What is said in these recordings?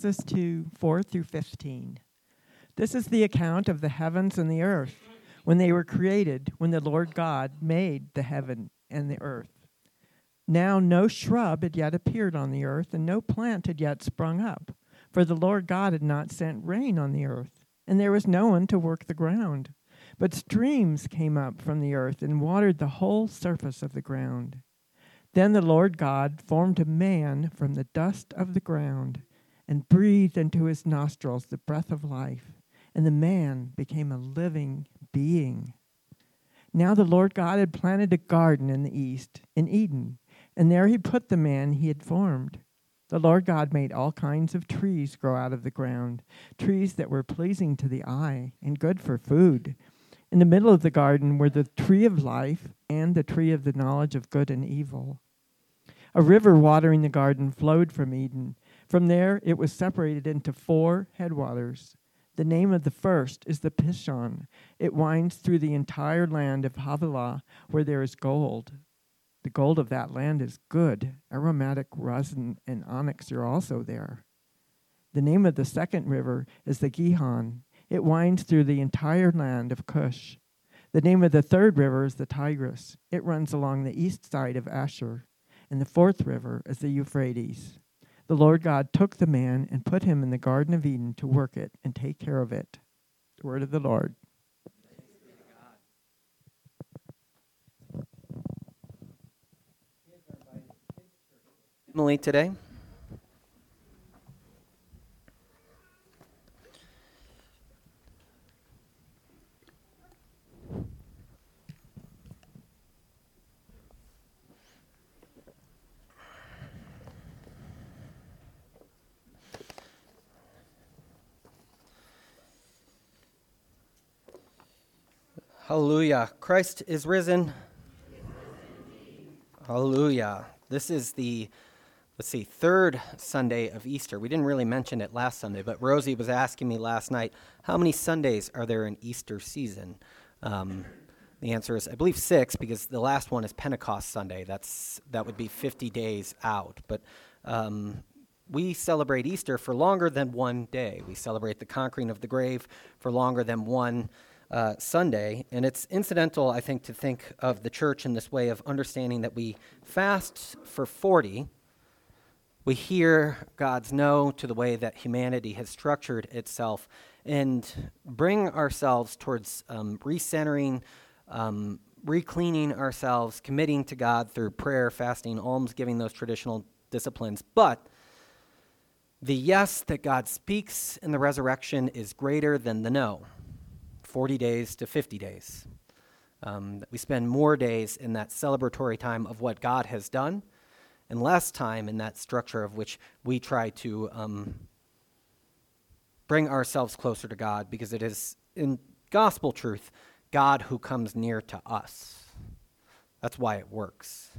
Genesis 2 4 through 15. This is the account of the heavens and the earth when they were created, when the Lord God made the heaven and the earth. Now no shrub had yet appeared on the earth, and no plant had yet sprung up, for the Lord God had not sent rain on the earth, and there was no one to work the ground. But streams came up from the earth and watered the whole surface of the ground. Then the Lord God formed a man from the dust of the ground and breathed into his nostrils the breath of life, and the man became a living being. Now the Lord God had planted a garden in the east, in Eden, and there he put the man he had formed. The Lord God made all kinds of trees grow out of the ground, trees that were pleasing to the eye and good for food. In the middle of the garden were the tree of life and the tree of the knowledge of good and evil. A river watering the garden flowed from Eden. From there, it was separated into four headwaters. The name of the first is the Pishon. It winds through the entire land of Havilah, where there is gold. The gold of that land is good. Aromatic resin and onyx are also there. The name of the second river is the Gihon. It winds through the entire land of Cush. The name of the third river is the Tigris. It runs along the east side of Ashur. And the fourth river is the Euphrates. The Lord God took the man and put him in the Garden of Eden to work it and take care of it. The word of the Lord. Emily today. Hallelujah. Christ is risen. Hallelujah. This is the, let's see, third Sunday of Easter. We didn't really mention it last Sunday, but Rosie was asking me last night, how many Sundays are there in Easter season? Um, the answer is, I believe six, because the last one is Pentecost Sunday. That's that would be 50 days out. But um, we celebrate Easter for longer than one day. We celebrate the conquering of the grave for longer than one uh, Sunday. And it's incidental, I think, to think of the church in this way of understanding that we fast for 40. We hear God's no to the way that humanity has structured itself and bring ourselves towards um, recentering, um, recleaning ourselves, committing to God through prayer, fasting, alms, giving those traditional disciplines. But the yes that God speaks in the resurrection is greater than the no. 40 days to 50 days. Um, we spend more days in that celebratory time of what God has done and less time in that structure of which we try to um, bring ourselves closer to God because it is, in gospel truth, God who comes near to us. That's why it works.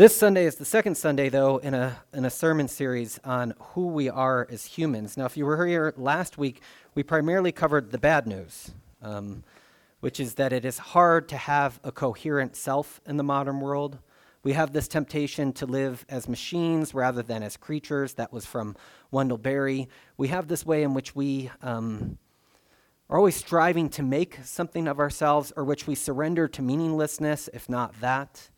This Sunday is the second Sunday, though, in a, in a sermon series on who we are as humans. Now, if you were here last week, we primarily covered the bad news, um, which is that it is hard to have a coherent self in the modern world. We have this temptation to live as machines rather than as creatures. That was from Wendell Berry. We have this way in which we um, are always striving to make something of ourselves, or which we surrender to meaninglessness, if not that.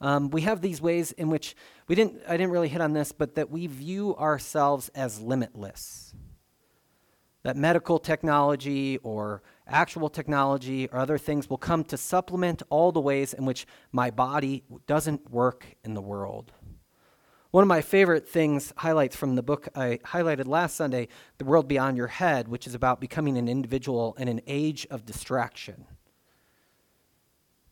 Um, we have these ways in which we didn't, I didn't really hit on this, but that we view ourselves as limitless. That medical technology or actual technology or other things will come to supplement all the ways in which my body doesn't work in the world. One of my favorite things, highlights from the book I highlighted last Sunday, The World Beyond Your Head, which is about becoming an individual in an age of distraction.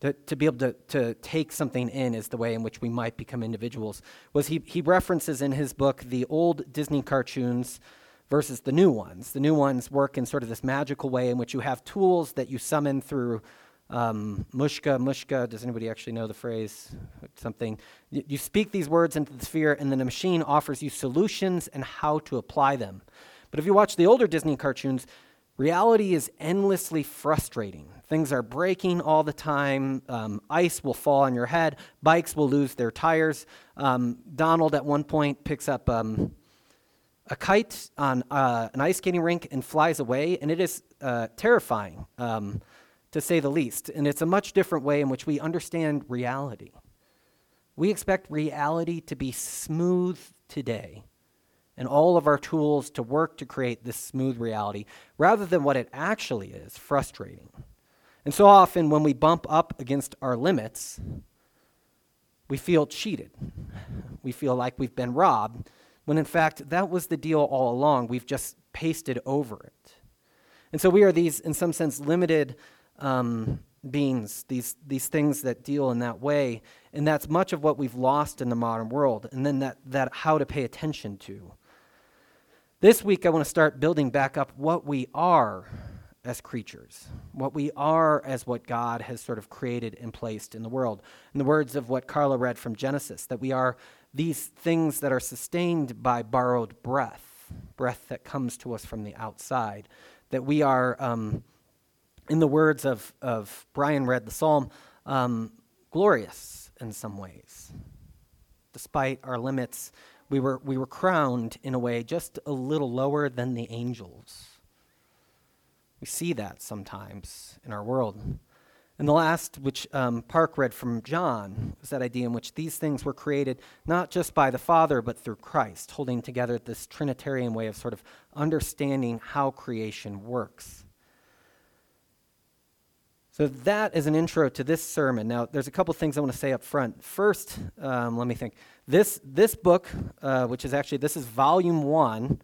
To, to be able to, to take something in is the way in which we might become individuals. Was he, he references in his book the old Disney cartoons versus the new ones. The new ones work in sort of this magical way in which you have tools that you summon through um, mushka, mushka. Does anybody actually know the phrase? Something. You, you speak these words into the sphere, and then the machine offers you solutions and how to apply them. But if you watch the older Disney cartoons, reality is endlessly frustrating. Things are breaking all the time. Um, ice will fall on your head. Bikes will lose their tires. Um, Donald, at one point, picks up um, a kite on uh, an ice skating rink and flies away, and it is uh, terrifying, um, to say the least. And it's a much different way in which we understand reality. We expect reality to be smooth today and all of our tools to work to create this smooth reality rather than what it actually is frustrating. And so often, when we bump up against our limits, we feel cheated. We feel like we've been robbed, when in fact, that was the deal all along. We've just pasted over it. And so we are these, in some sense, limited um, beings, these, these things that deal in that way. And that's much of what we've lost in the modern world. And then that, that how to pay attention to. This week, I want to start building back up what we are as creatures, what we are as what God has sort of created and placed in the world. In the words of what Carla read from Genesis, that we are these things that are sustained by borrowed breath, breath that comes to us from the outside, that we are, um, in the words of, of Brian read the psalm, um, glorious in some ways. Despite our limits, we were, we were crowned in a way just a little lower than the angels. We see that sometimes in our world. And the last, which um, Park read from John, was that idea in which these things were created not just by the Father, but through Christ, holding together this Trinitarian way of sort of understanding how creation works. So that is an intro to this sermon. Now, there's a couple things I want to say up front. First, um, let me think. This this book, uh, which is actually this is volume one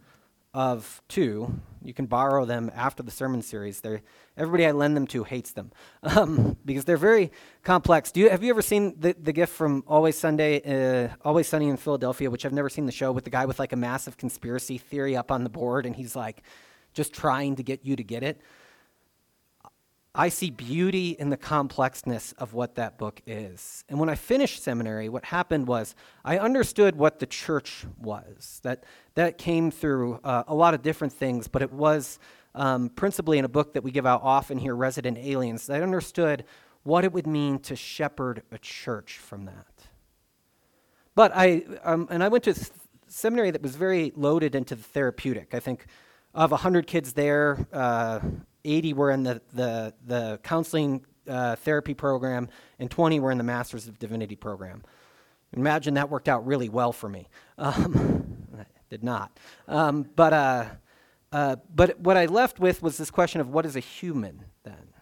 of two. You can borrow them after the sermon series. They're, everybody I lend them to hates them um, because they're very complex. Do you have you ever seen the, the gift from Always Sunday, uh, Always Sunny in Philadelphia, which I've never seen the show with the guy with like a massive conspiracy theory up on the board, and he's like just trying to get you to get it. I see beauty in the complexness of what that book is. And when I finished seminary, what happened was I understood what the church was. That, that came through uh, a lot of different things, but it was um, principally in a book that we give out often here, Resident Aliens. I understood what it would mean to shepherd a church from that. But I, um, and I went to seminary that was very loaded into the therapeutic. I think of 100 kids there, uh, 80 were in the, the, the counseling uh, therapy program, and 20 were in the Masters of Divinity program. Imagine that worked out really well for me. Um, did not. Um, but, uh, uh, but what I left with was this question of what is a human then?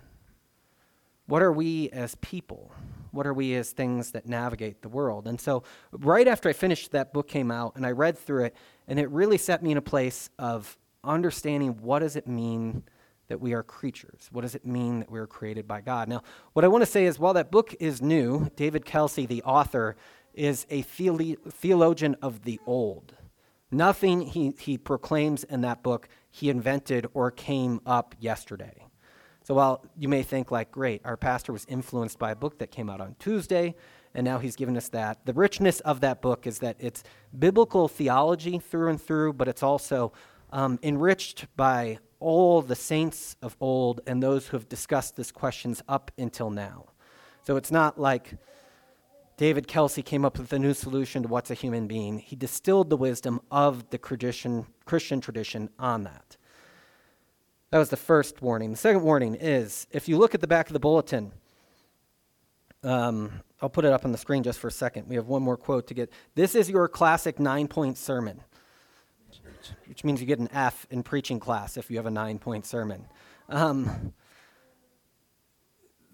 What are we as people? What are we as things that navigate the world? And so, right after I finished, that book came out, and I read through it, and it really set me in a place of understanding what does it mean that we are creatures? What does it mean that we are created by God? Now, what I want to say is while that book is new, David Kelsey, the author, is a theolo- theologian of the old. Nothing he, he proclaims in that book he invented or came up yesterday. So while you may think, like, great, our pastor was influenced by a book that came out on Tuesday, and now he's given us that, the richness of that book is that it's biblical theology through and through, but it's also um, enriched by all the saints of old and those who have discussed these questions up until now. So it's not like David Kelsey came up with a new solution to what's a human being. He distilled the wisdom of the tradition, Christian tradition on that. That was the first warning. The second warning is if you look at the back of the bulletin, um, I'll put it up on the screen just for a second. We have one more quote to get. This is your classic nine point sermon which means you get an F in preaching class if you have a nine point sermon. Um,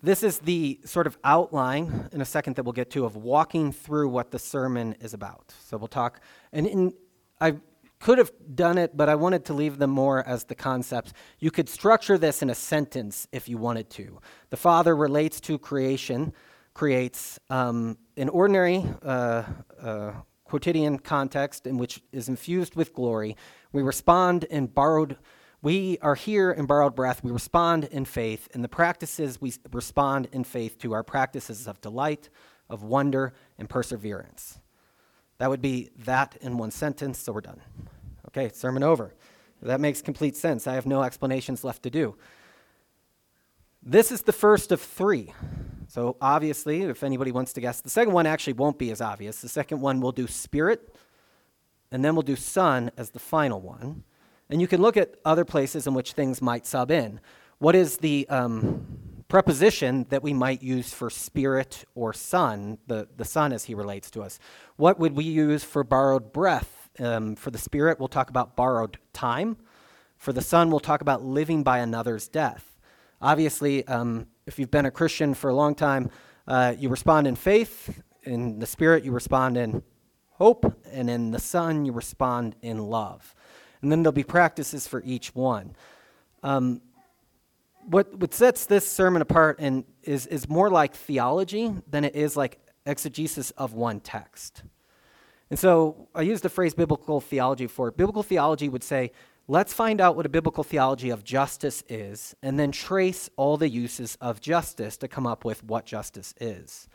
this is the sort of outline in a second that we'll get to of walking through what the sermon is about. So we'll talk, and in, I could have done it, but I wanted to leave them more as the concepts. You could structure this in a sentence if you wanted to. The Father relates to creation, creates um, an ordinary uh, uh, quotidian context in which is infused with glory. We respond in borrowed we are here in borrowed breath. We respond in faith. In the practices, we respond in faith to our practices of delight, of wonder, and perseverance. That would be that in one sentence, so we're done. Okay, sermon over. That makes complete sense. I have no explanations left to do. This is the first of three. So, obviously, if anybody wants to guess, the second one actually won't be as obvious. The second one will do spirit, and then we'll do Son as the final one. And you can look at other places in which things might sub in. What is the um, preposition that we might use for spirit or son, the, the son as he relates to us? What would we use for borrowed breath? Um, for the spirit, we'll talk about borrowed time. For the son, we'll talk about living by another's death. Obviously, um, if you've been a Christian for a long time, uh, you respond in faith. In the spirit, you respond in hope. And in the son, you respond in love. And then there'll be practices for each one. Um, what, what sets this sermon apart and is, is more like theology than it is like exegesis of one text. And so I use the phrase biblical theology for it. Biblical theology would say, let's find out what a biblical theology of justice is, and then trace all the uses of justice to come up with what justice is.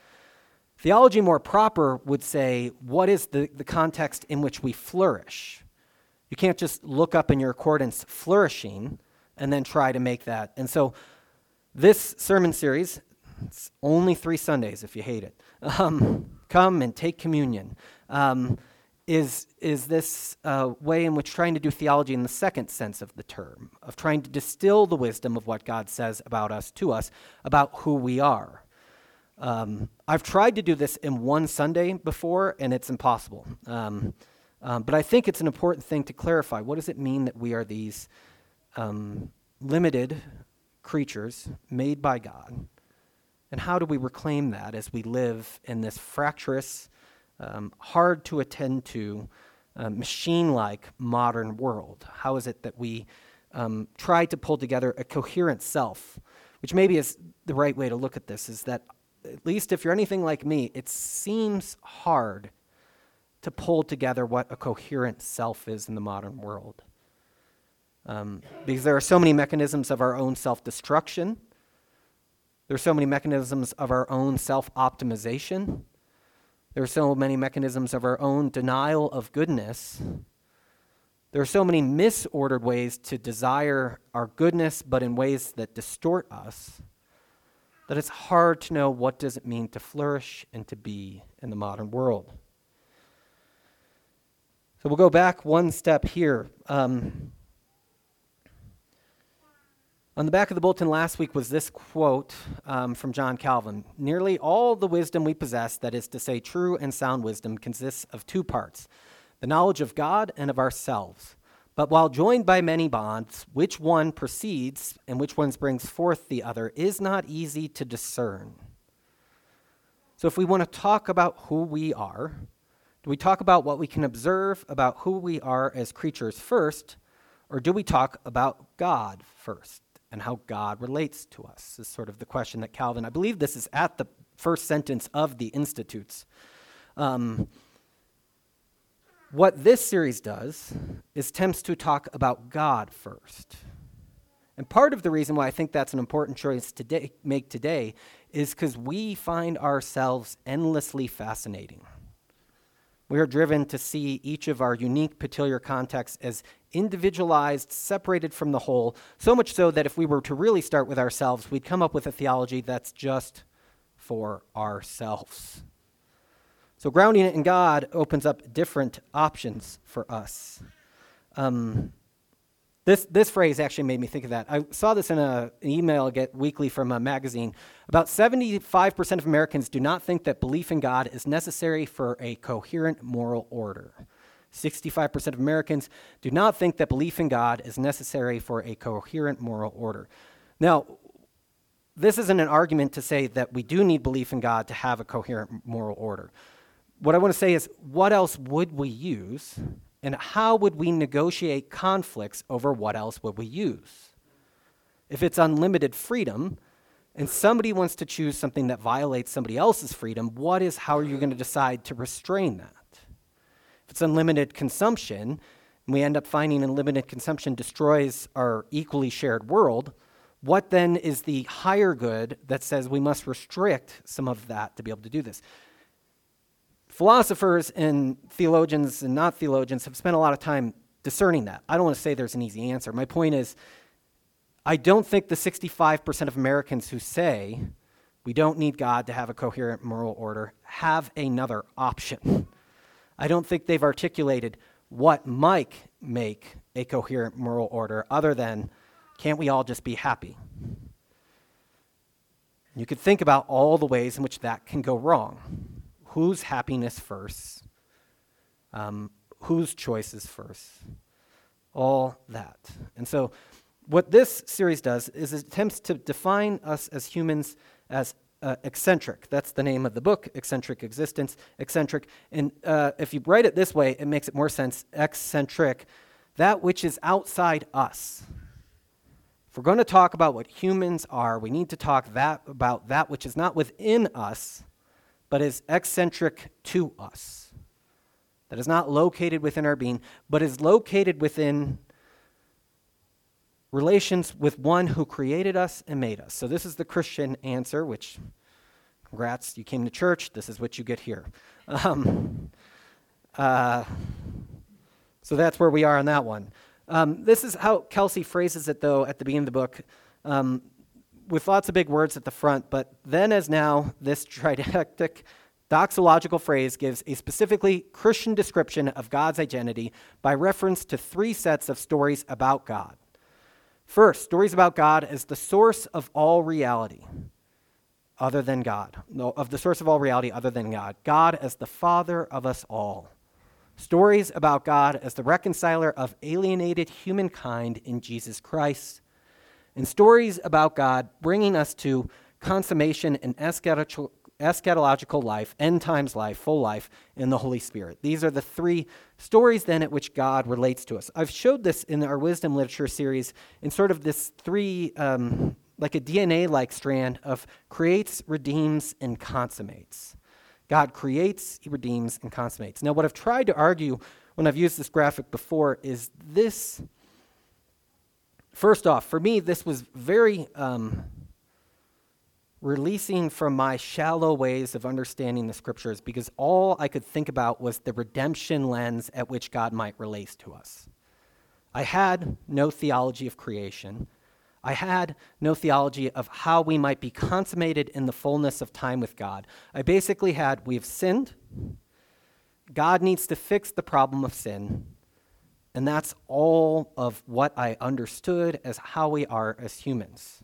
Theology more proper would say, what is the, the context in which we flourish? You can't just look up in your accordance flourishing and then try to make that. And so this sermon series, it's only three Sundays if you hate it. Um, come and take communion. Um, is, is this uh, way in which trying to do theology in the second sense of the term, of trying to distill the wisdom of what God says about us to us, about who we are. Um, I've tried to do this in one Sunday before, and it's impossible. Um, um, but I think it's an important thing to clarify. What does it mean that we are these um, limited creatures made by God? And how do we reclaim that as we live in this fractious, um, hard to attend to, uh, machine like modern world? How is it that we um, try to pull together a coherent self? Which maybe is the right way to look at this is that, at least if you're anything like me, it seems hard to pull together what a coherent self is in the modern world. Um, because there are so many mechanisms of our own self destruction there are so many mechanisms of our own self optimization. There are so many mechanisms of our own denial of goodness. There are so many misordered ways to desire our goodness, but in ways that distort us, that it's hard to know what does it mean to flourish and to be in the modern world. So we'll go back one step here. Um, on the back of the bulletin last week was this quote um, from John Calvin Nearly all the wisdom we possess, that is to say, true and sound wisdom, consists of two parts the knowledge of God and of ourselves. But while joined by many bonds, which one precedes and which one brings forth the other is not easy to discern. So, if we want to talk about who we are, do we talk about what we can observe about who we are as creatures first, or do we talk about God first? And how God relates to us is sort of the question that Calvin, I believe this is at the first sentence of the Institutes. Um, what this series does is attempts to talk about God first. And part of the reason why I think that's an important choice to make today is because we find ourselves endlessly fascinating. We are driven to see each of our unique peculiar contexts as individualized, separated from the whole, so much so that if we were to really start with ourselves, we'd come up with a theology that's just for ourselves. So, grounding it in God opens up different options for us. Um, this, this phrase actually made me think of that. I saw this in a, an email I get weekly from a magazine. About 75% of Americans do not think that belief in God is necessary for a coherent moral order. 65% of Americans do not think that belief in God is necessary for a coherent moral order. Now, this isn't an argument to say that we do need belief in God to have a coherent moral order. What I want to say is, what else would we use and how would we negotiate conflicts over what else would we use? If it's unlimited freedom, and somebody wants to choose something that violates somebody else's freedom, what is how are you going to decide to restrain that? If it's unlimited consumption, and we end up finding unlimited consumption destroys our equally shared world, what then is the higher good that says we must restrict some of that to be able to do this? Philosophers and theologians and not theologians have spent a lot of time discerning that. I don't want to say there's an easy answer. My point is, I don't think the 65% of Americans who say we don't need God to have a coherent moral order have another option. I don't think they've articulated what might make a coherent moral order other than can't we all just be happy? You could think about all the ways in which that can go wrong. Whose happiness first? Um, whose choices first? All that. And so, what this series does is it attempts to define us as humans as uh, eccentric. That's the name of the book, Eccentric Existence. Eccentric. And uh, if you write it this way, it makes it more sense. Eccentric, that which is outside us. If we're going to talk about what humans are, we need to talk that, about that which is not within us, but is eccentric to us. That is not located within our being, but is located within relations with one who created us and made us. So, this is the Christian answer, which, congrats, you came to church. This is what you get here. Um, uh, so, that's where we are on that one. Um, this is how Kelsey phrases it, though, at the beginning of the book, um, with lots of big words at the front. But then, as now, this triadic doxological phrase gives a specifically Christian description of God's identity by reference to three sets of stories about God. First, stories about God as the source of all reality other than God, no, of the source of all reality other than God. God as the Father of us all. Stories about God as the reconciler of alienated humankind in Jesus Christ. And stories about God bringing us to consummation and eschatological life, end times life, full life in the Holy Spirit. These are the three stories then at which God relates to us. I've showed this in our wisdom literature series in sort of this three, um, like a DNA like strand of creates, redeems, and consummates. God creates, He redeems, and consummates. Now, what I've tried to argue when I've used this graphic before is this. First off, for me, this was very. Um, releasing from my shallow ways of understanding the scriptures because all I could think about was the redemption lens at which God might relate to us. I had no theology of creation. I had no theology of how we might be consummated in the fullness of time with God. I basically had we've sinned, God needs to fix the problem of sin, and that's all of what I understood as how we are as humans.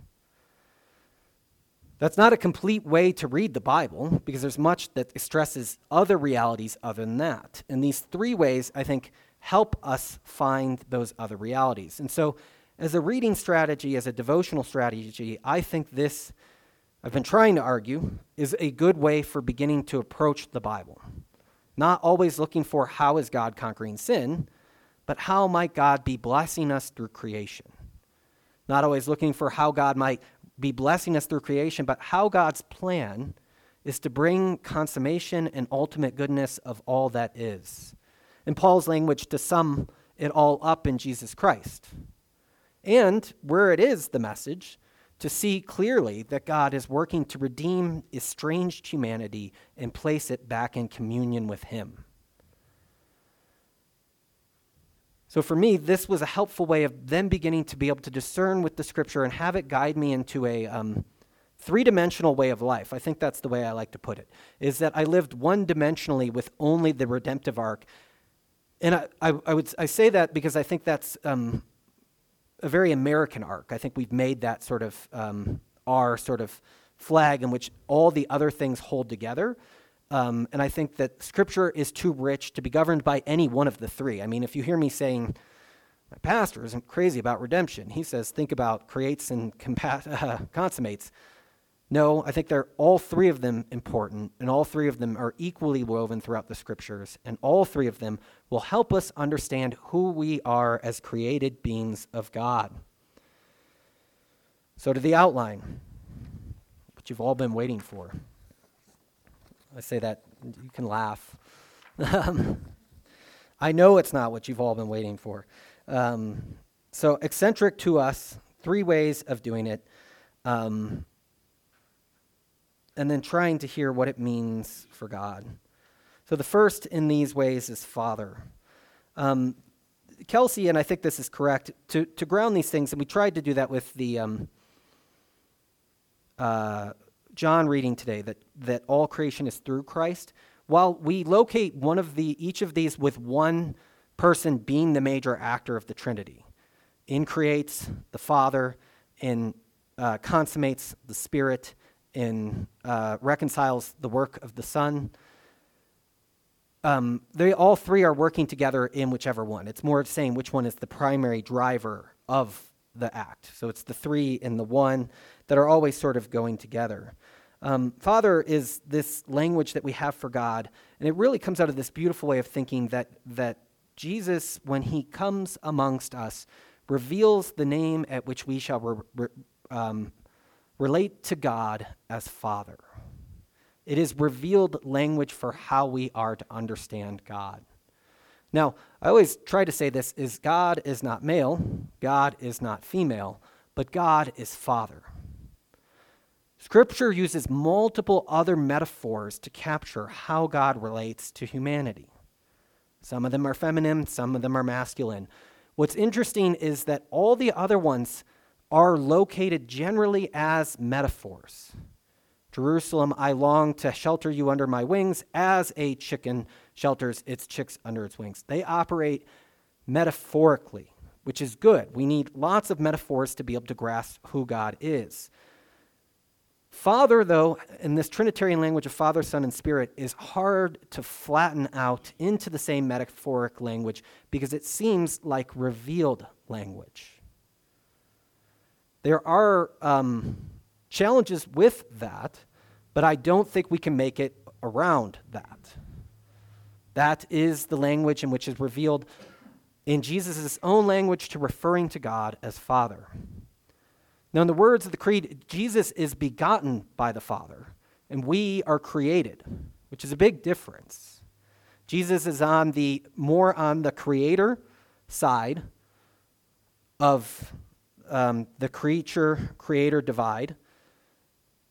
That's not a complete way to read the Bible because there's much that stresses other realities other than that. And these three ways, I think, help us find those other realities. And so, as a reading strategy, as a devotional strategy, I think this, I've been trying to argue, is a good way for beginning to approach the Bible. Not always looking for how is God conquering sin, but how might God be blessing us through creation. Not always looking for how God might be blessing us through creation, but how God's plan is to bring consummation and ultimate goodness of all that is. In Paul's language, to sum it all up in Jesus Christ. And where it is the message, to see clearly that God is working to redeem estranged humanity and place it back in communion with Him. So for me, this was a helpful way of then beginning to be able to discern with the scripture and have it guide me into a um, three dimensional way of life. I think that's the way I like to put it, is that I lived one dimensionally with only the redemptive arc. And I, I, I would I say that because I think that's um, a very American arc. I think we've made that sort of um, our sort of flag in which all the other things hold together. Um, and I think that Scripture is too rich to be governed by any one of the three. I mean, if you hear me saying, my pastor isn't crazy about redemption, he says, think about creates and uh, consummates. No, I think they're all three of them important, and all three of them are equally woven throughout the scriptures, and all three of them will help us understand who we are as created beings of God. So, to the outline, what you've all been waiting for. I say that, you can laugh. Um, I know it's not what you've all been waiting for. Um, so, eccentric to us, three ways of doing it. Um, and then trying to hear what it means for God. So, the first in these ways is Father. Um, Kelsey, and I think this is correct, to, to ground these things, and we tried to do that with the. Um, uh, John reading today that, that all creation is through Christ, while we locate one of the each of these with one person being the major actor of the Trinity. In creates the Father, in uh, consummates the Spirit, in uh, reconciles the work of the Son. Um, they all three are working together in whichever one. It's more of saying which one is the primary driver of the act. So it's the three and the one that are always sort of going together. Um, Father is this language that we have for God, and it really comes out of this beautiful way of thinking that that Jesus, when he comes amongst us, reveals the name at which we shall re- re- um, relate to God as Father. It is revealed language for how we are to understand God. Now, I always try to say this is God is not male, God is not female, but God is Father. Scripture uses multiple other metaphors to capture how God relates to humanity. Some of them are feminine, some of them are masculine. What's interesting is that all the other ones are located generally as metaphors. Jerusalem, I long to shelter you under my wings as a chicken shelters its chicks under its wings. They operate metaphorically, which is good. We need lots of metaphors to be able to grasp who God is. Father, though, in this Trinitarian language of Father, Son, and Spirit, is hard to flatten out into the same metaphoric language because it seems like revealed language. There are um, challenges with that, but I don't think we can make it around that. That is the language in which is revealed in Jesus' own language to referring to God as Father. Now, in the words of the Creed, Jesus is begotten by the Father, and we are created, which is a big difference. Jesus is on the more on the creator side of um, the creature creator divide.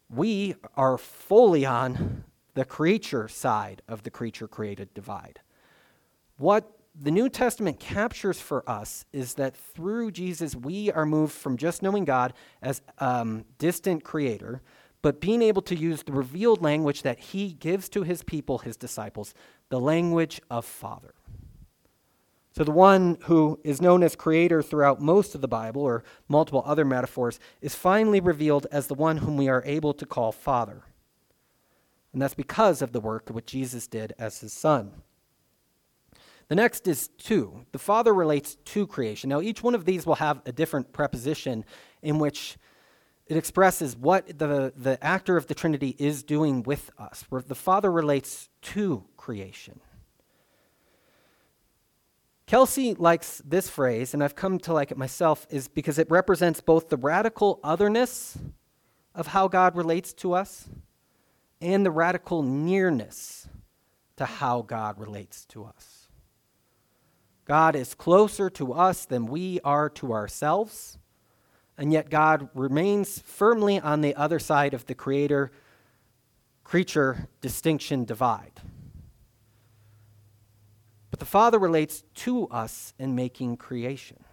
We are fully on the creature side of the creature created divide. What the New Testament captures for us is that through Jesus, we are moved from just knowing God as um, distant creator, but being able to use the revealed language that he gives to his people, his disciples, the language of Father. So, the one who is known as creator throughout most of the Bible, or multiple other metaphors, is finally revealed as the one whom we are able to call Father. And that's because of the work which Jesus did as his Son. The next is to. The Father relates to creation. Now, each one of these will have a different preposition in which it expresses what the, the actor of the Trinity is doing with us, where the Father relates to creation. Kelsey likes this phrase, and I've come to like it myself, is because it represents both the radical otherness of how God relates to us and the radical nearness to how God relates to us. God is closer to us than we are to ourselves, and yet God remains firmly on the other side of the creator creature distinction divide. But the Father relates to us in making creation.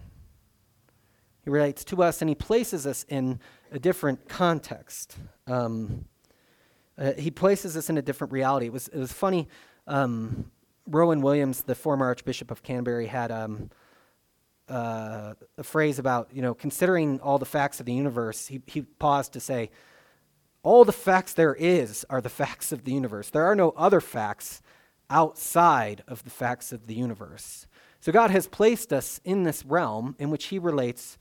He relates to us and he places us in a different context. Um, uh, he places us in a different reality. It was, it was funny. Um, Rowan Williams, the former Archbishop of Canterbury, had um, uh, a phrase about, you know, considering all the facts of the universe, he, he paused to say, all the facts there is are the facts of the universe. There are no other facts outside of the facts of the universe. So God has placed us in this realm in which He relates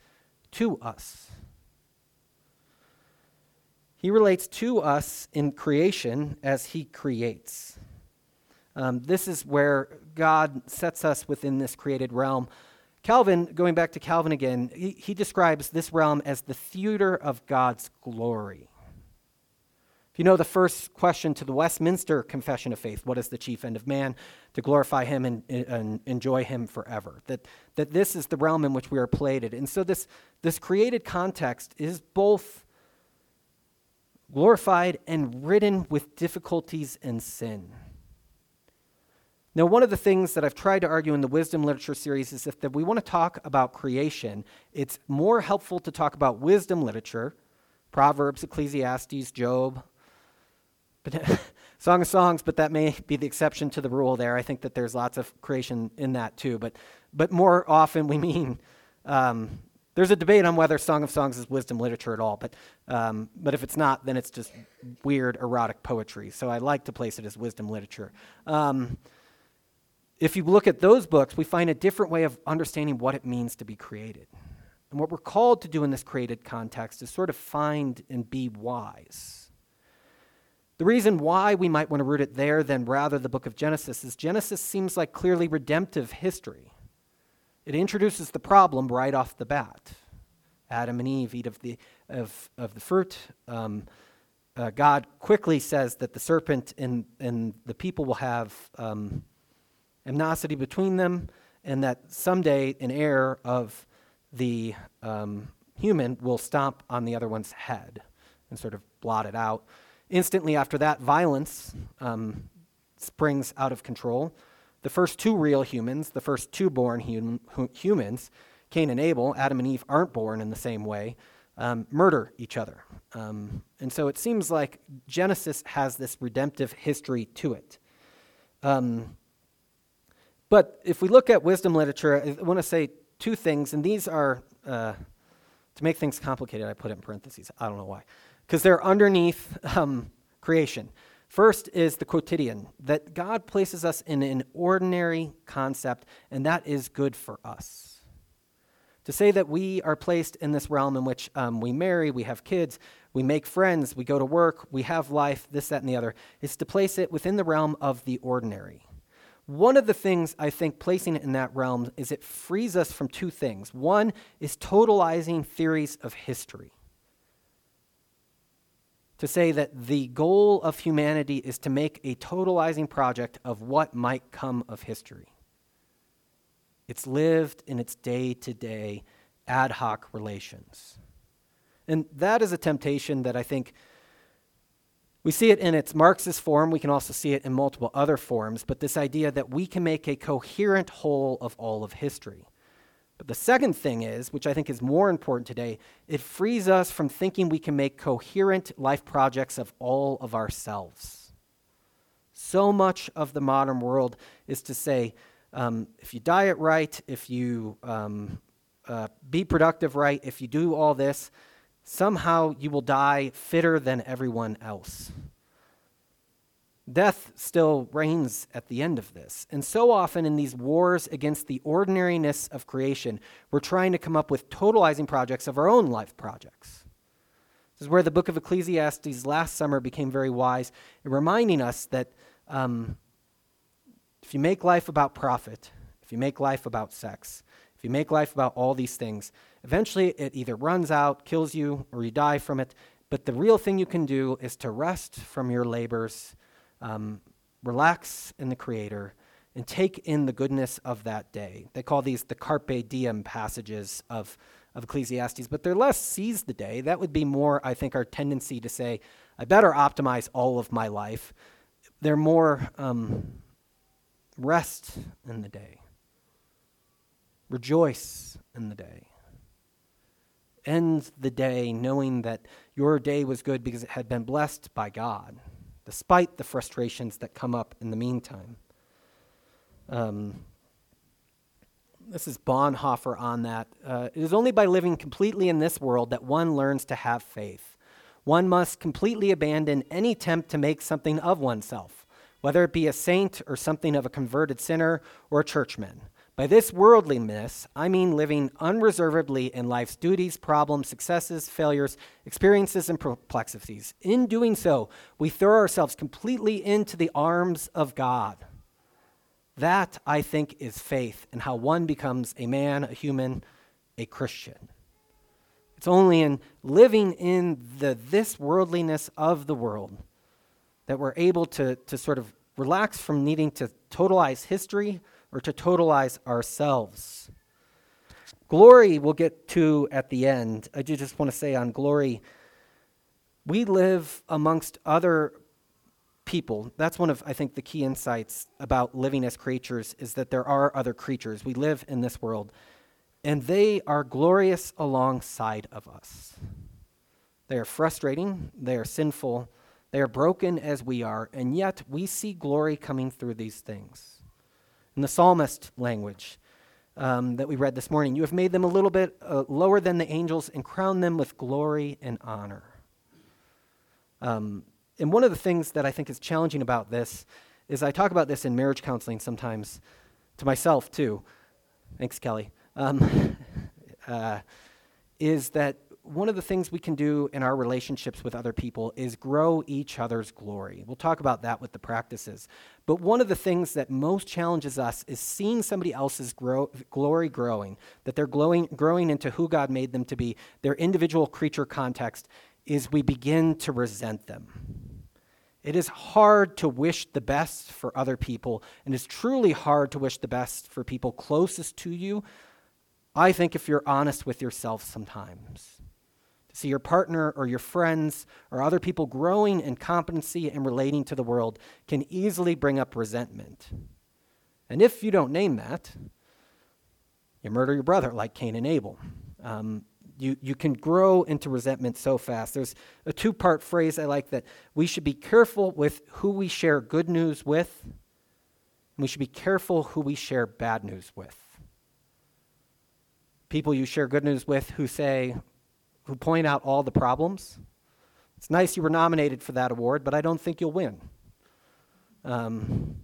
to us. He relates to us in creation as He creates. Um, this is where God sets us within this created realm. Calvin, going back to Calvin again, he, he describes this realm as the theater of God's glory. If you know the first question to the Westminster Confession of Faith, what is the chief end of man? To glorify him and, and, enjoy him forever. That, that this is the realm in which we are plated. And so this, this created context is both glorified and ridden with difficulties and sin. Now, one of the things that I've tried to argue in the wisdom literature series is that we want to talk about creation, it's more helpful to talk about wisdom literature, Proverbs, Ecclesiastes, Job, Song of Songs, but that may be the exception to the rule there. I think that there's lots of creation in that too. But, but more often we mean um, there's a debate on whether Song of Songs is wisdom literature at all. But, um, but if it's not, then it's just weird erotic poetry. So I like to place it as wisdom literature. Um, if you look at those books, we find a different way of understanding what it means to be created. And what we're called to do in this created context is sort of find and be wise. The reason why we might want to root it there than rather the book of Genesis is Genesis seems like clearly redemptive history. It introduces the problem right off the bat. Adam and Eve eat of the, of, of the fruit. Um, uh, God quickly says that the serpent and, and the people will have um, amnosity between them, and that someday an heir of the um, human will stomp on the other one's head and sort of blot it out. Instantly after that, violence um, springs out of control. The first two real humans, the first two born hum- humans, Cain and Abel, Adam and Eve aren't born in the same way, um, murder each other. Um, and so it seems like Genesis has this redemptive history to it. Um, but if we look at wisdom literature, I want to say two things, and these are, uh, to make things complicated, I put it in parentheses. I don't know why because they're underneath um, creation. First is the quotidian, that God places us in an ordinary concept, and that is good for us. To say that we are placed in this realm in which um, we marry, we have kids, we make friends, we go to work, we have life, this, that, and the other, is to place it within the realm of the ordinary. One of the things I think placing it in that realm is it frees us from two things. One is totalizing theories of history to say that the goal of humanity is to make a totalizing project of what might come of history. It's lived in its day to day ad hoc relations. And that is a temptation that I think we see it in its Marxist form. We can also see it in multiple other forms, but this idea that we can make a coherent whole of all of history. But the second thing is, which I think is more important today, it frees us from thinking we can make coherent life projects of all of ourselves. So much of the modern world is to say, um, if you diet right, if you um, uh, be productive right, if you do all this, somehow you will die fitter than everyone else. Death still reigns at the end of this. And so often in these wars against the ordinariness of creation, we're trying to come up with totalizing projects of our own life projects. This is where the book of Ecclesiastes last summer became very wise in reminding us that um, if you make life about profit, if you make life about sex, if you make life about all these things, eventually it either runs out, kills you, or you die from it. But the real thing you can do is to rest from your labors um, relax in the Creator, and take in the goodness of that day. They call these the carpe diem passages of, of Ecclesiastes, but they're less seize the day. That would be more, I think, our tendency to say, I better optimize all of my life. They're more um, rest in the day, rejoice in the day. End the day knowing that your day was good because it had been blessed by God despite the frustrations that come up in the meantime. Um, this is Bonhoeffer on that. Uh, it is only by living completely in this world that one learns to have faith. One must completely abandon any attempt to make something of oneself, whether it be a saint or something of a converted sinner or a churchman. By this worldliness, I mean living unreservedly in life's duties, problems, successes, failures, experiences, and perplexities. In doing so, we throw ourselves completely into the arms of God. That, I think, is faith and how one becomes a man, a human, a Christian. It's only in living in the this worldliness of the world that we're able to, to sort of relax from needing to totalize history or to totalize ourselves. Glory we'll get to at the end. I do just want to say on glory, we live amongst other people. That's one of, I think, the key insights about living as creatures is that there are other creatures. We live in this world, and they are glorious alongside of us. They are frustrating, they are sinful, They are broken as we are, and yet we see glory coming through these things. In the psalmist language um, that we read this morning, you have made them a little bit uh, lower than the angels and crowned them with glory and honor. Um, and one of the things that I think is challenging about this is I talk about this in marriage counseling sometimes to myself too. Thanks, Kelly. Um, uh, is that one of the things we can do in our relationships with other people is grow each other's glory. We'll talk about that with the practices. But one of the things that most challenges us is seeing somebody else's grow, glory growing, that they're glowing, growing into who God made them to be, their individual creature context, is we begin to resent them. It is hard to wish the best for other people, and it's truly hard to wish the best for people closest to you. I think if you're honest with yourself sometimes see your partner or your friends or other people growing in competency and relating to the world can easily bring up resentment. And if you don't name that, you murder your brother like Cain and Abel. Um, you, you can grow into resentment so fast. There's a two part phrase I like that we should be careful with who we share good news with, and we should be careful who we share bad news with. People you share good news with who say, who point out all the problems. It's nice you were nominated for that award, but I don't think you'll win. Um,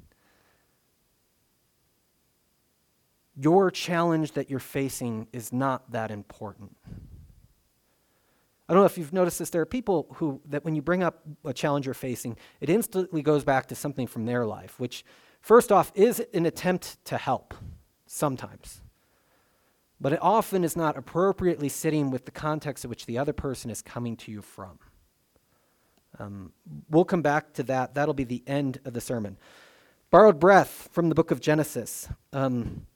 your challenge that you're facing is not that important. I don't know if you've noticed this. There are people who, that when you bring up a challenge you're facing, it instantly goes back to something from their life, which, first off, is an attempt to help sometimes but it often is not appropriately sitting with the context in which the other person is coming to you from. Um, we'll come back to that. That'll be the end of the sermon. Borrowed breath from the book of Genesis. Um,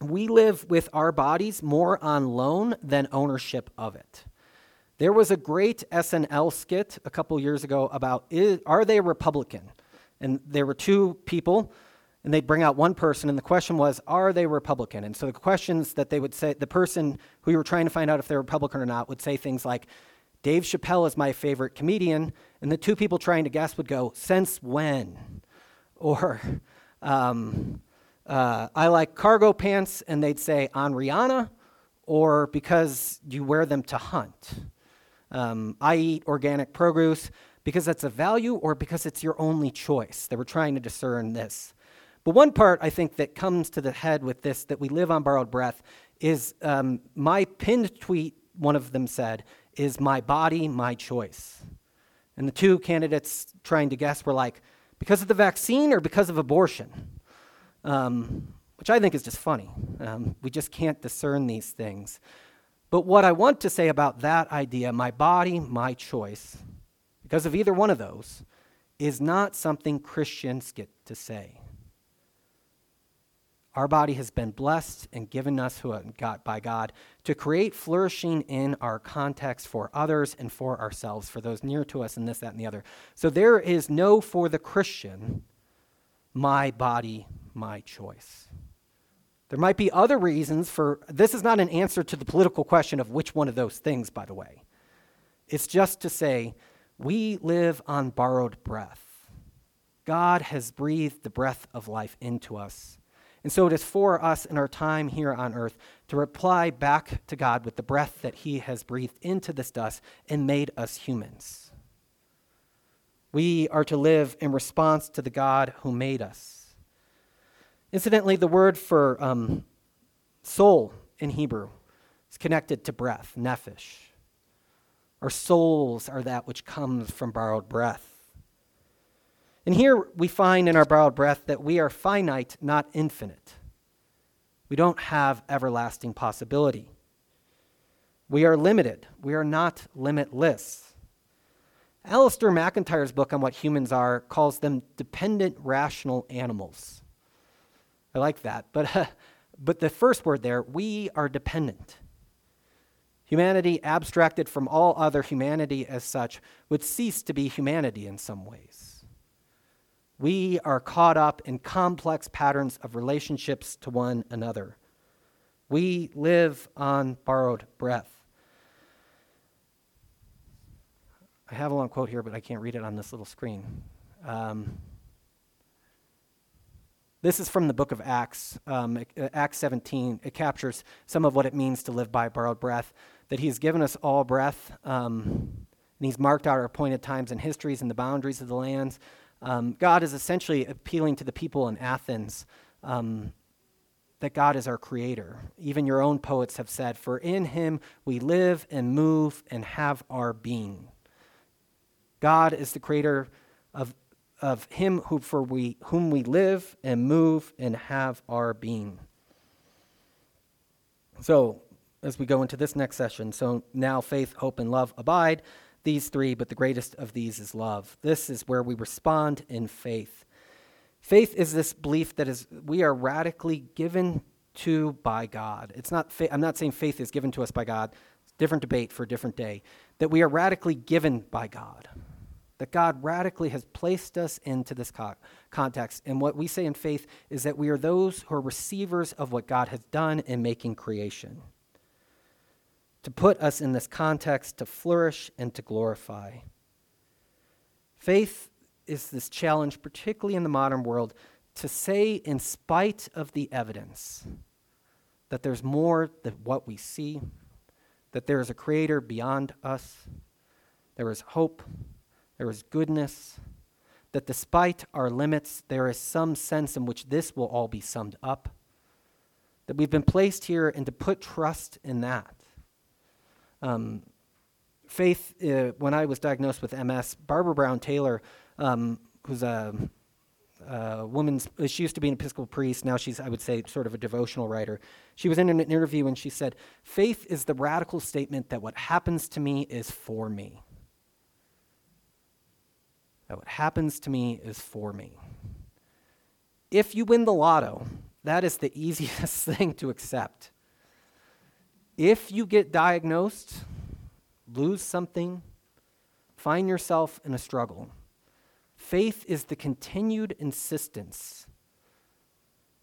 we live with our bodies more on loan than ownership of it. There was a great SNL skit a couple years ago about is, are they Republican? And there were two people and they'd bring out one person, and the question was, are they Republican? And so the questions that they would say, the person who you were trying to find out if they're Republican or not would say things like, Dave Chappelle is my favorite comedian, and the two people trying to guess would go, since when? Or, um, uh, I like cargo pants, and they'd say, on Rihanna, or because you wear them to hunt. Um, I eat organic produce because that's a value or because it's your only choice. They were trying to discern this. But one part I think that comes to the head with this that we live on borrowed breath is um, my pinned tweet, one of them said, is my body, my choice. And the two candidates trying to guess were like, because of the vaccine or because of abortion? Um, which I think is just funny. Um, we just can't discern these things. But what I want to say about that idea, my body, my choice, because of either one of those, is not something Christians get to say. Our body has been blessed and given us by God to create flourishing in our context for others and for ourselves, for those near to us, and this, that, and the other. So there is no, for the Christian, my body, my choice. There might be other reasons for this is not an answer to the political question of which one of those things, by the way. It's just to say we live on borrowed breath. God has breathed the breath of life into us. And so it is for us in our time here on earth to reply back to God with the breath that He has breathed into this dust and made us humans. We are to live in response to the God who made us. Incidentally, the word for um, soul in Hebrew is connected to breath, nephesh. Our souls are that which comes from borrowed breath. And here we find in our borrowed breath that we are finite, not infinite. We don't have everlasting possibility. We are limited. We are not limitless. Alasdair MacIntyre's book on what humans are calls them dependent rational animals. I like that. But, uh, but the first word there, we are dependent. Humanity, abstracted from all other humanity as such, would cease to be humanity in some ways. We are caught up in complex patterns of relationships to one another. We live on borrowed breath. I have a long quote here, but I can't read it on this little screen. Um, this is from the book of Acts, um, uh, Acts 17. It captures some of what it means to live by borrowed breath, that He's given us all breath, um, and He's marked out our appointed times and histories and the boundaries of the lands. Um, God is essentially appealing to the people in Athens um, that God is our creator. Even your own poets have said, For in Him we live and move and have our being. God is the creator of of him who, for we, whom we live and move and have our being. So, as we go into this next session, so now faith, hope, and love abide, these three, but the greatest of these is love. This is where we respond in faith. Faith is this belief that is we are radically given to by God. It's not fa- I'm not saying faith is given to us by God. Different debate for a different day. That we are radically given by God that God radically has placed us into this co- context. And what we say in faith is that we are those who are receivers of what God has done in making creation. To put us in this context to flourish and to glorify. Faith is this challenge, particularly in the modern world, to say, in spite of the evidence, that there's more than what we see, that there is a creator beyond us, there is hope, there is goodness, that despite our limits, there is some sense in which this will all be summed up. That we've been placed here and to put trust in that. Um, faith, uh, when I was diagnosed with MS, Barbara Brown Taylor, um, who's a, a woman's, she used to be an Episcopal priest, now she's, I would say, sort of a devotional writer. She was in an interview and she said, Faith is the radical statement that what happens to me is for me that what happens to me is for me. If you win the lotto, that is the easiest thing to accept. If you get diagnosed, lose something, find yourself in a struggle, faith is the continued insistence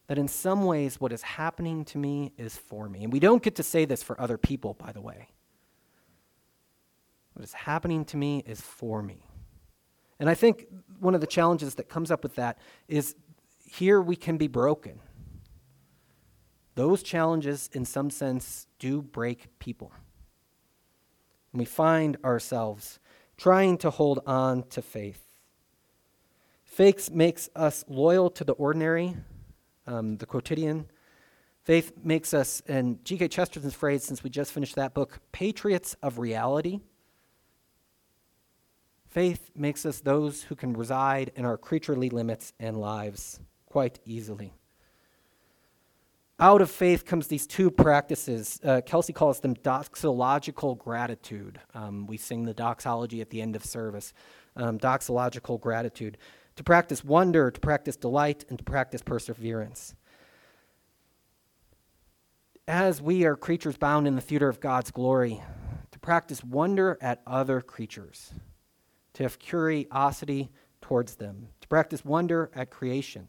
that in some ways what is happening to me is for me. And we don't get to say this for other people, by the way. What is happening to me is for me. And I think one of the challenges that comes up with that is here we can be broken. Those challenges, in some sense, do break people. And we find ourselves trying to hold on to faith. Faith makes us loyal to the ordinary, um, the quotidian. Faith makes us, and G.K. Chesterton's phrase, since we just finished that book, patriots of reality. Faith makes us those who can reside in our creaturely limits and lives quite easily. Out of faith comes these two practices. Uh, Kelsey calls them doxological gratitude. Um, we sing the doxology at the end of service. Um, doxological gratitude. To practice wonder, to practice delight, and to practice perseverance. As we are creatures bound in the theater of God's glory, to practice wonder at other creatures to have curiosity towards them, to practice wonder at creation.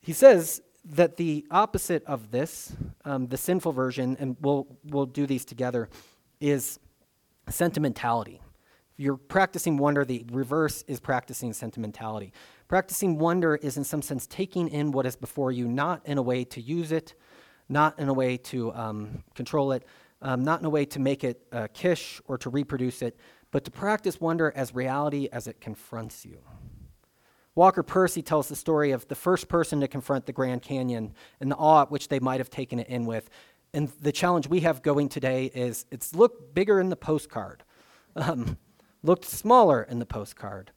He says that the opposite of this, um, the sinful version, and we'll, we'll do these together, is sentimentality. You're practicing wonder, the reverse is practicing sentimentality. Practicing wonder is, in some sense, taking in what is before you, not in a way to use it, not in a way to um, control it, um, not in a way to make it uh, kish or to reproduce it, but to practice wonder as reality as it confronts you. Walker Percy tells the story of the first person to confront the Grand Canyon and the awe at which they might have taken it in with. And the challenge we have going today is it's looked bigger in the postcard, um, looked smaller in the postcard.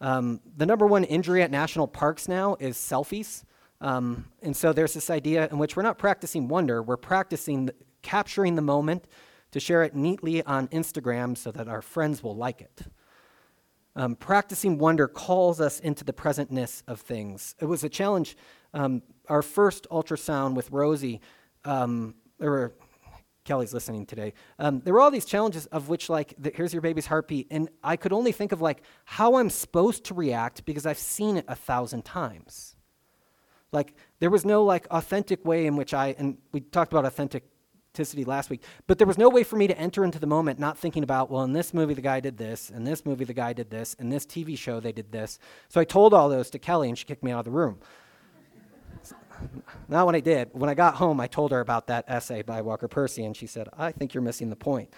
Um, the number one injury at national parks now is selfies. Um, and so there's this idea in which we're not practicing wonder, we're practicing the, capturing the moment to share it neatly on Instagram so that our friends will like it. Um, practicing wonder calls us into the presentness of things. It was a challenge. Um, our first ultrasound with Rosie, um, there were, Kelly's listening today. Um, there were all these challenges of which, like, the, here's your baby's heartbeat, and I could only think of like how I'm supposed to react because I've seen it a thousand times. Like, there was no like authentic way in which I, and we talked about authentic authenticity last week, but there was no way for me to enter into the moment not thinking about, well, in this movie the guy did this, in this movie the guy did this, in this TV show they did this. So I told all those to Kelly and she kicked me out of the room. Not when I did. When I got home, I told her about that essay by Walker Percy, and she said, I think you're missing the point.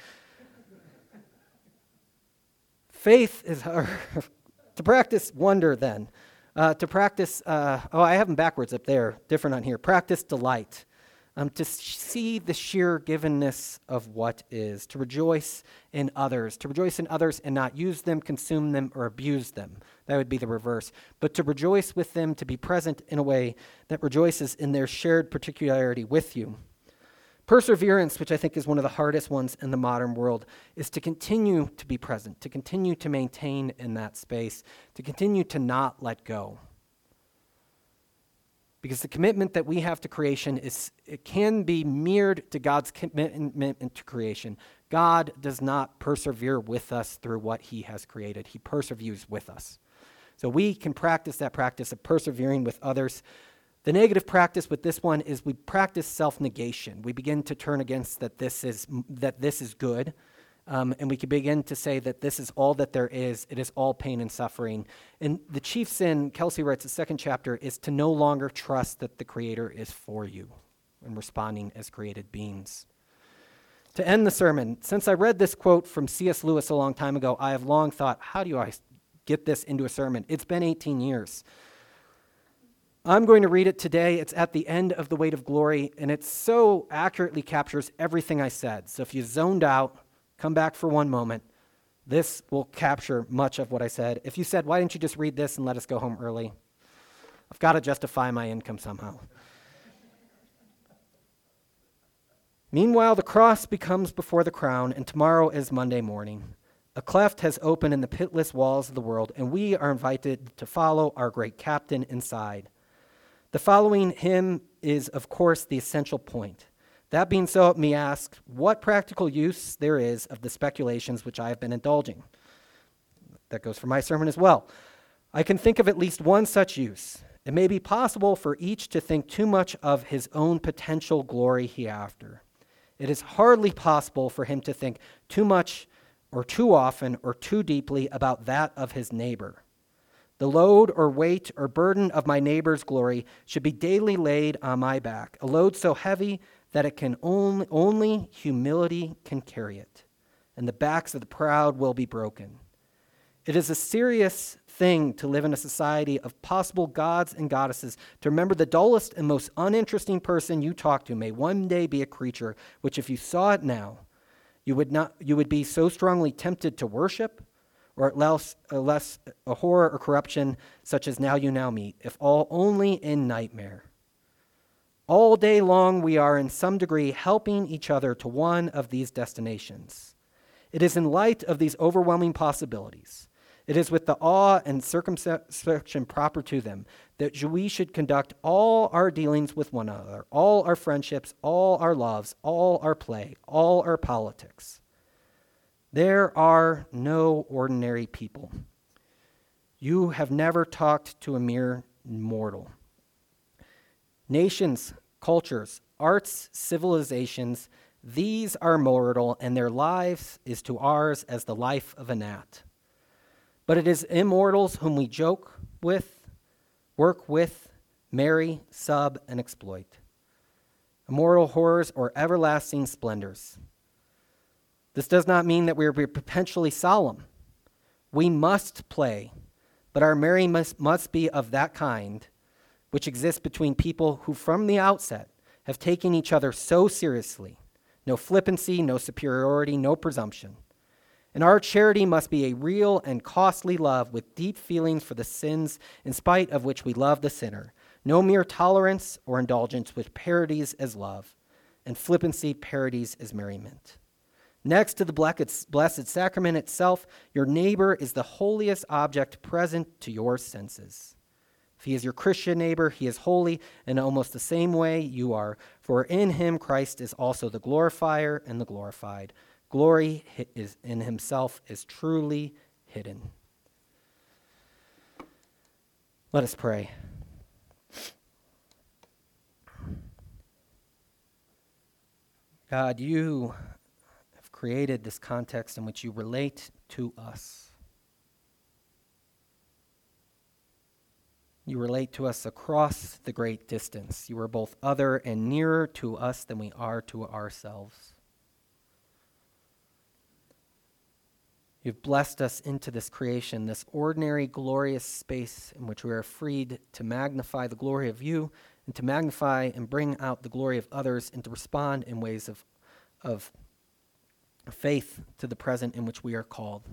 Faith is to practice wonder, then. Uh, to practice, uh, oh, I have them backwards up there, different on here. Practice delight. Um, to see the sheer givenness of what is, to rejoice in others, to rejoice in others and not use them, consume them, or abuse them. That would be the reverse. But to rejoice with them, to be present in a way that rejoices in their shared particularity with you. Perseverance, which I think is one of the hardest ones in the modern world, is to continue to be present, to continue to maintain in that space, to continue to not let go. Because the commitment that we have to creation is it can be mirrored to God's commitment to creation. God does not persevere with us through what he has created. He perseveres with us. So we can practice that practice of persevering with others the negative practice with this one is we practice self-negation. We begin to turn against that this is that this is good, um, and we can begin to say that this is all that there is. It is all pain and suffering. And the chief sin, Kelsey writes, the second chapter, is to no longer trust that the Creator is for you and responding as created beings. To end the sermon, since I read this quote from C.S. Lewis a long time ago, I have long thought, how do I get this into a sermon? It's been 18 years. I'm going to read it today. It's at the end of The Weight of Glory, and it so accurately captures everything I said. So if you zoned out, come back for one moment. This will capture much of what I said. If you said, Why didn't you just read this and let us go home early? I've got to justify my income somehow. Meanwhile, the cross becomes before the crown, and tomorrow is Monday morning. A cleft has opened in the pitless walls of the world, and we are invited to follow our great captain inside. The following Him is, of course, the essential point. That being so, let me ask what practical use there is of the speculations which I have been indulging. That goes for my sermon as well. I can think of at least one such use. It may be possible for each to think too much of his own potential glory hereafter. It is hardly possible for him to think too much or too often or too deeply about that of his neighbor. The load or weight or burden of my neighbor's glory should be daily laid on my back, a load so heavy that it can only, only humility can carry it, and the backs of the proud will be broken. It is a serious thing to live in a society of possible gods and goddesses, to remember the dullest and most uninteresting person you talk to may one day be a creature which, if you saw it now, you would, not, you would be so strongly tempted to worship or at less, a less a horror or corruption such as now you now meet, if all only in nightmare. All day long we are in some degree helping each other to one of these destinations. It is in light of these overwhelming possibilities, it is with the awe and circumspection proper to them that we should conduct all our dealings with one another, all our friendships, all our loves, all our play, all our politics. There are no ordinary people. You have never talked to a mere mortal. Nations, cultures, arts, civilizations, these are mortal, and their lives is to ours as the life of a gnat. But it is immortals whom we joke with, work with, marry, sub, and exploit. Immortal horrors or everlasting splendors. This does not mean that we are perpetually solemn. We must play, but our merry must, must be of that kind which exists between people who, from the outset, have taken each other so seriously. No flippancy, no superiority, no presumption. And our charity must be a real and costly love with deep feelings for the sins in spite of which we love the sinner. No mere tolerance or indulgence which parodies as love, and flippancy parodies as merriment. Next to the Blessed Sacrament itself, your neighbor is the holiest object present to your senses. If he is your Christian neighbor, he is holy in almost the same way you are, for in him Christ is also the glorifier and the glorified. Glory is in himself is truly hidden. Let us pray. God, you have created this context in which you relate to us. You relate to us across the great distance. You are both other and nearer to us than we are to ourselves. You've blessed us into this creation, this ordinary, glorious space in which we are freed to magnify the glory of you and to magnify and bring out the glory of others and to respond in ways of, of faith to the present in which we are called.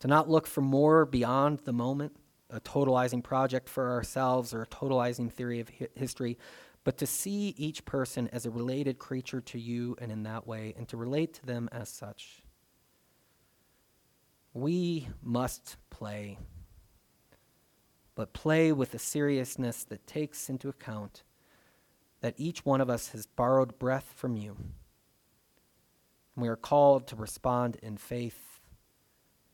To not look for more beyond the moment, a totalizing project for ourselves or a totalizing theory of hi- history, but to see each person as a related creature to you and in that way, and to relate to them as such. We must play, but play with a seriousness that takes into account that each one of us has borrowed breath from you. And we are called to respond in faith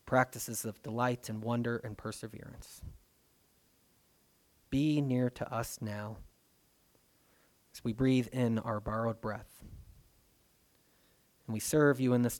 practices of delight and wonder and perseverance. Be near to us now as we breathe in our borrowed breath. And we serve you in this